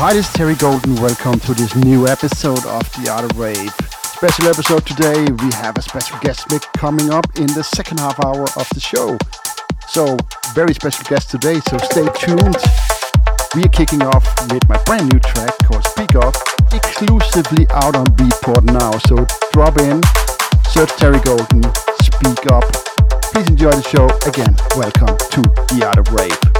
Hi, this is Terry Golden. Welcome to this new episode of The Art of Rave. Special episode today. We have a special guest mix coming up in the second half hour of the show. So, very special guest today, so stay tuned. We are kicking off with my brand new track called Speak Up, exclusively out on Beatport now. So, drop in, search Terry Golden, Speak Up. Please enjoy the show. Again, welcome to The Art of Rave.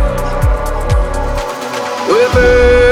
We're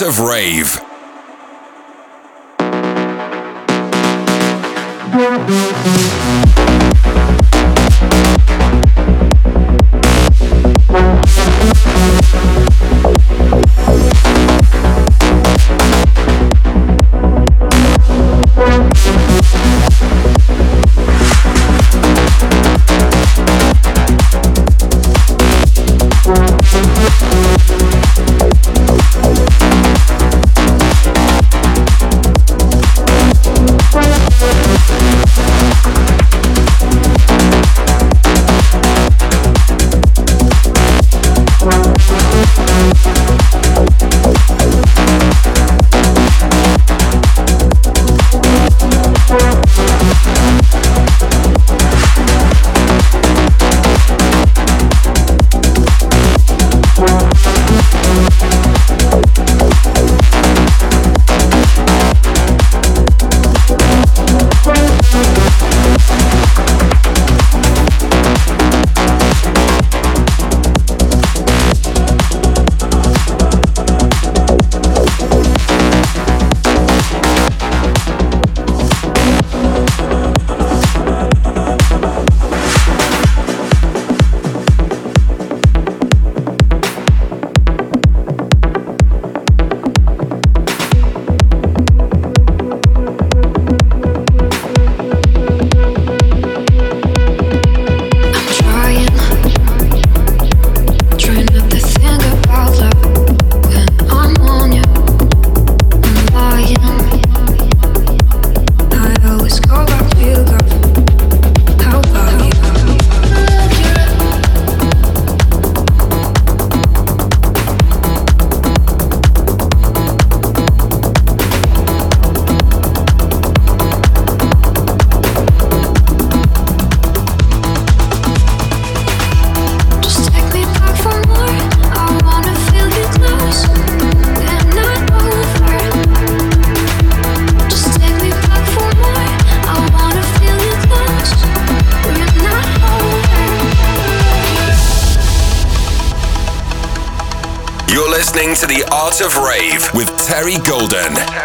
of Rave. Terry Golden.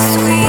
sweet.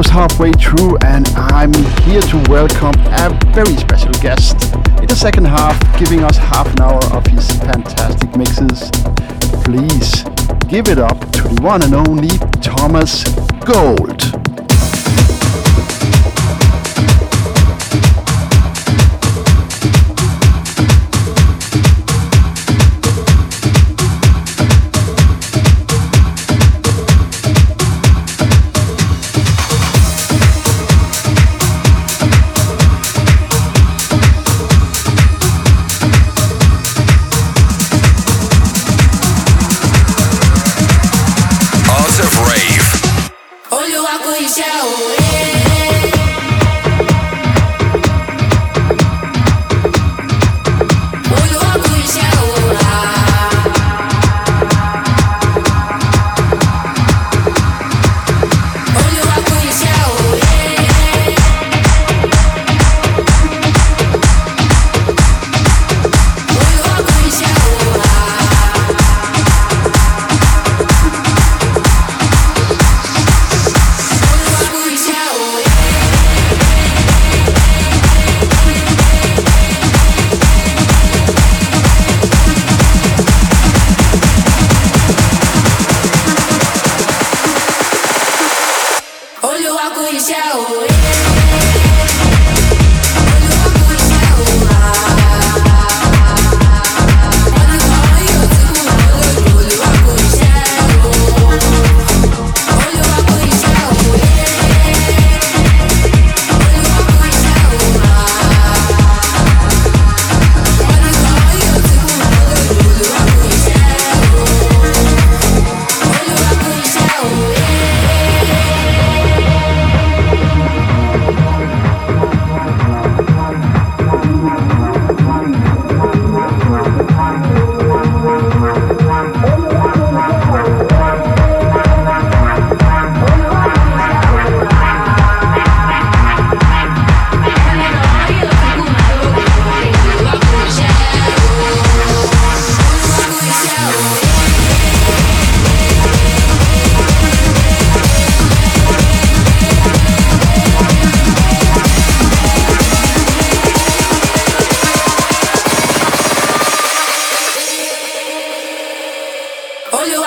Almost halfway through, and I'm here to welcome a very special guest in the second half, giving us half an hour of his fantastic mixes. Please give it up to the one and only Thomas Gold. walk with your shadow.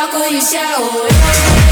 talk or you shout.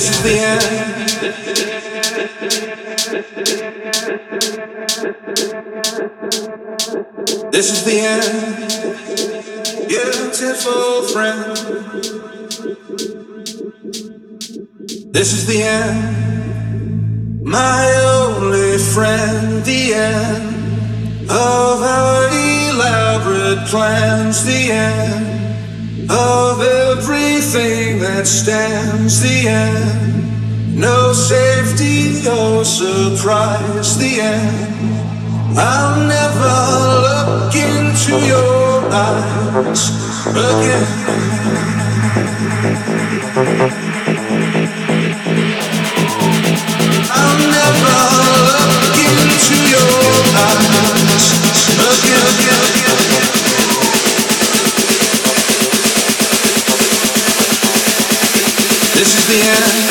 this is the end. This is the end, beautiful friend. This is the end, my only friend. The end of our elaborate plans. The end of everything that stands. The end, no safety or surprise. The end. I'll never look into your eyes again. This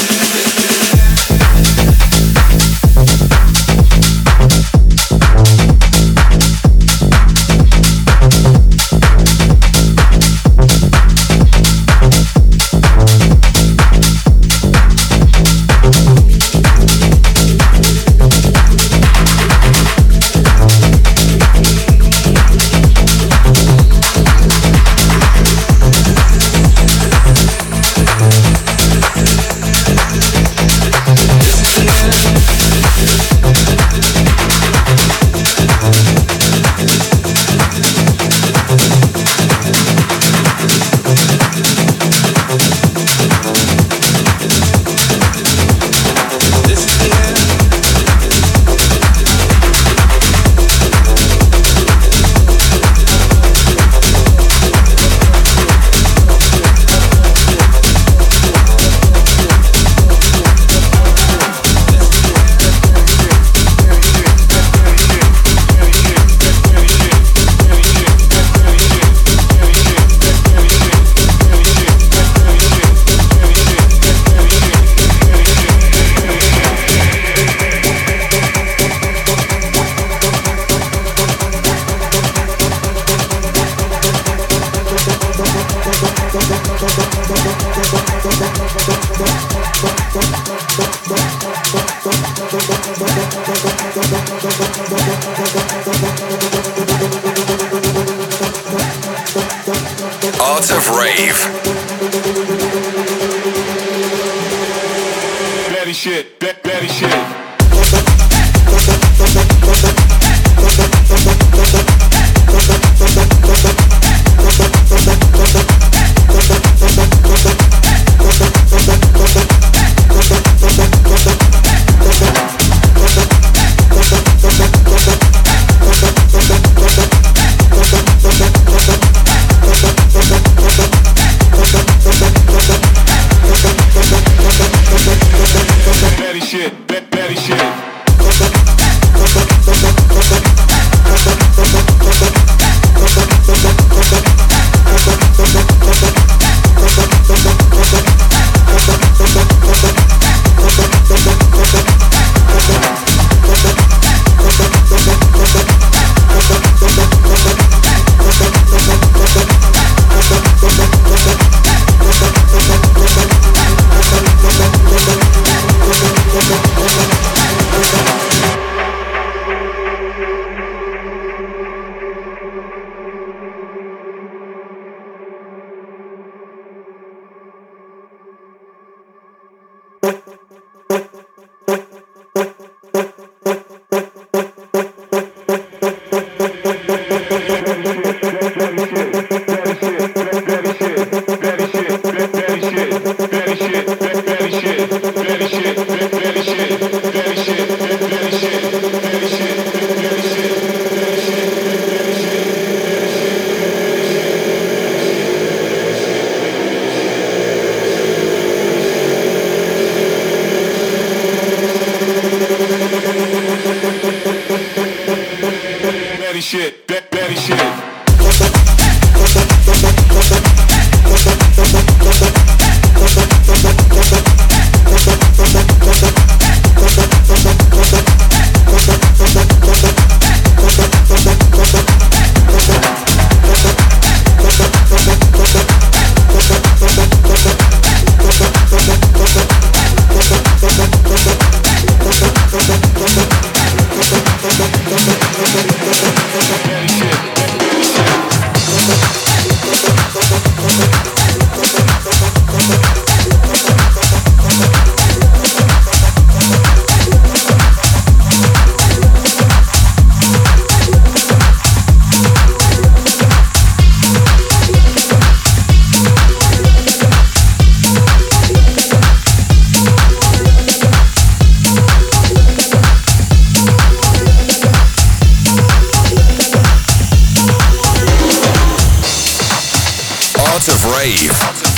Brave. rave.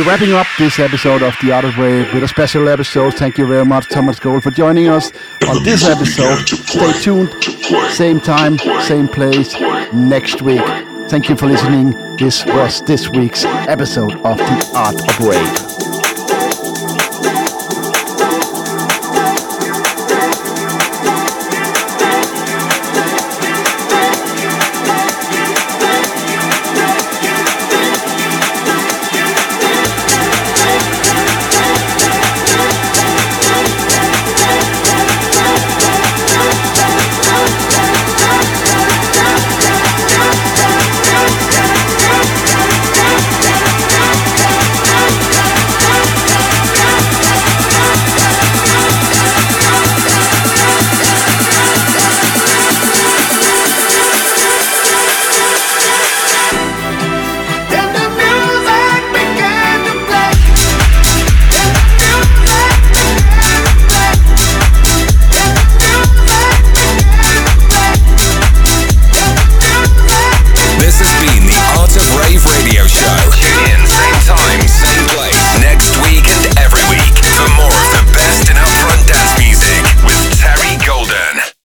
We're wrapping up this episode of The Art of Rave with a special episode. Thank you very much, Thomas Gold, for joining us on this episode. Stay tuned, same time, same place, next week. Thank you for listening. This was this week's episode of The Art of Rave.